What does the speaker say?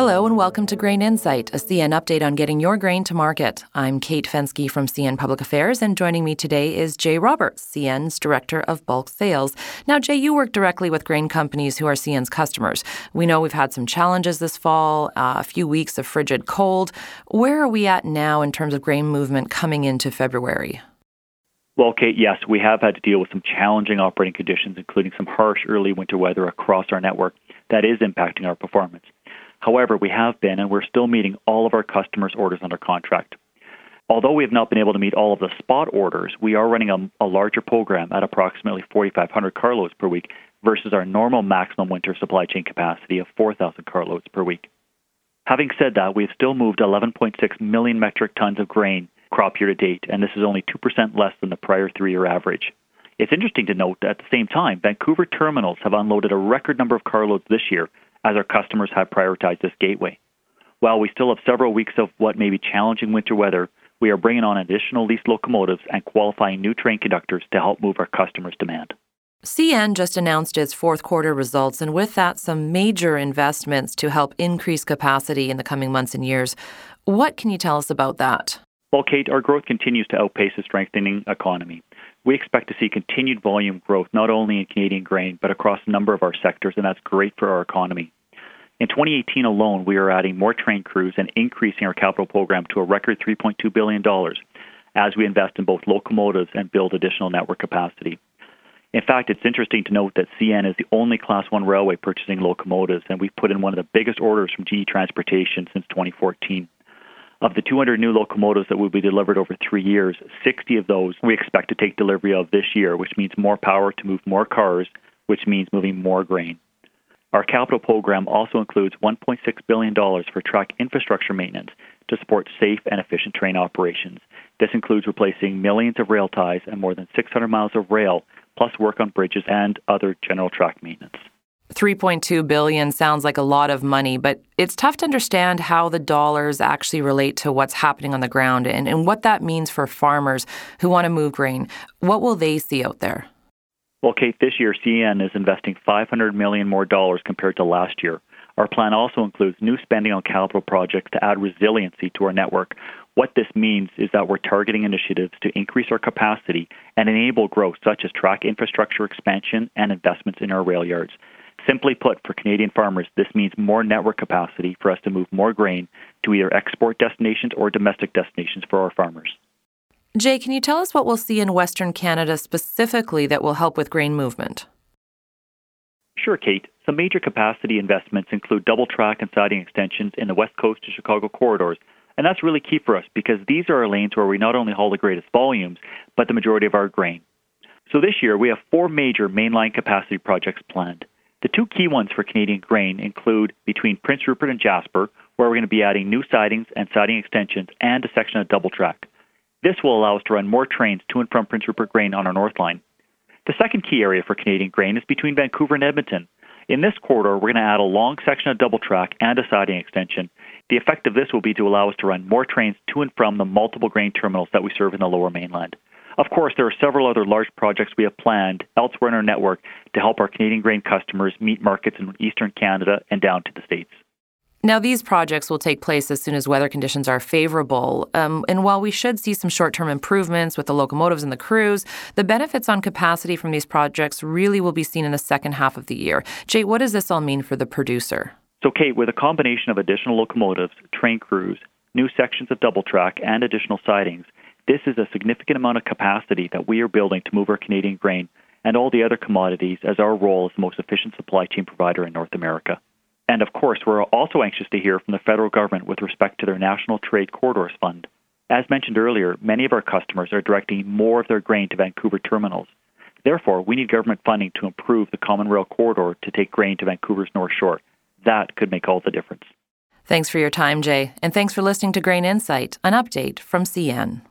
Hello and welcome to Grain Insight, a CN update on getting your grain to market. I'm Kate Fenske from CN Public Affairs, and joining me today is Jay Roberts, CN's Director of Bulk Sales. Now, Jay, you work directly with grain companies who are CN's customers. We know we've had some challenges this fall, uh, a few weeks of frigid cold. Where are we at now in terms of grain movement coming into February? Well, Kate, yes, we have had to deal with some challenging operating conditions, including some harsh early winter weather across our network that is impacting our performance. However, we have been and we're still meeting all of our customers' orders under contract. Although we have not been able to meet all of the spot orders, we are running a, a larger program at approximately 4,500 carloads per week versus our normal maximum winter supply chain capacity of 4,000 carloads per week. Having said that, we have still moved 11.6 million metric tons of grain crop year to date, and this is only 2% less than the prior three year average. It's interesting to note that at the same time, Vancouver terminals have unloaded a record number of carloads this year as our customers have prioritized this gateway. While we still have several weeks of what may be challenging winter weather, we are bringing on additional leased locomotives and qualifying new train conductors to help move our customers' demand. CN just announced its fourth quarter results, and with that, some major investments to help increase capacity in the coming months and years. What can you tell us about that? Well, Kate, our growth continues to outpace a strengthening economy. We expect to see continued volume growth not only in Canadian grain, but across a number of our sectors, and that's great for our economy. In 2018 alone, we are adding more train crews and increasing our capital program to a record $3.2 billion as we invest in both locomotives and build additional network capacity. In fact, it's interesting to note that CN is the only Class 1 railway purchasing locomotives, and we've put in one of the biggest orders from GE Transportation since 2014. Of the 200 new locomotives that will be delivered over three years, 60 of those we expect to take delivery of this year, which means more power to move more cars, which means moving more grain. Our capital program also includes $1.6 billion for track infrastructure maintenance to support safe and efficient train operations. This includes replacing millions of rail ties and more than 600 miles of rail, plus work on bridges and other general track maintenance. 3.2 billion sounds like a lot of money, but it's tough to understand how the dollars actually relate to what's happening on the ground and, and what that means for farmers who want to move grain. What will they see out there? Well, Kate, this year CN is investing 500 million more dollars compared to last year. Our plan also includes new spending on capital projects to add resiliency to our network. What this means is that we're targeting initiatives to increase our capacity and enable growth, such as track infrastructure expansion and investments in our rail yards. Simply put, for Canadian farmers, this means more network capacity for us to move more grain to either export destinations or domestic destinations for our farmers. Jay, can you tell us what we'll see in Western Canada specifically that will help with grain movement? Sure, Kate. Some major capacity investments include double track and siding extensions in the West Coast to Chicago corridors. And that's really key for us because these are our lanes where we not only haul the greatest volumes, but the majority of our grain. So this year, we have four major mainline capacity projects planned. The two key ones for Canadian grain include between Prince Rupert and Jasper, where we're going to be adding new sidings and siding extensions and a section of double track. This will allow us to run more trains to and from Prince Rupert Grain on our North Line. The second key area for Canadian grain is between Vancouver and Edmonton. In this corridor, we're going to add a long section of double track and a siding extension. The effect of this will be to allow us to run more trains to and from the multiple grain terminals that we serve in the lower mainland. Of course, there are several other large projects we have planned elsewhere in our network to help our Canadian grain customers meet markets in eastern Canada and down to the States. Now, these projects will take place as soon as weather conditions are favorable. Um, and while we should see some short term improvements with the locomotives and the crews, the benefits on capacity from these projects really will be seen in the second half of the year. Jay, what does this all mean for the producer? So, Kate, with a combination of additional locomotives, train crews, new sections of double track, and additional sidings, this is a significant amount of capacity that we are building to move our Canadian grain and all the other commodities as our role as the most efficient supply chain provider in North America. And of course, we're also anxious to hear from the federal government with respect to their National Trade Corridors Fund. As mentioned earlier, many of our customers are directing more of their grain to Vancouver terminals. Therefore, we need government funding to improve the Common Rail Corridor to take grain to Vancouver's North Shore. That could make all the difference. Thanks for your time, Jay, and thanks for listening to Grain Insight, an update from CN.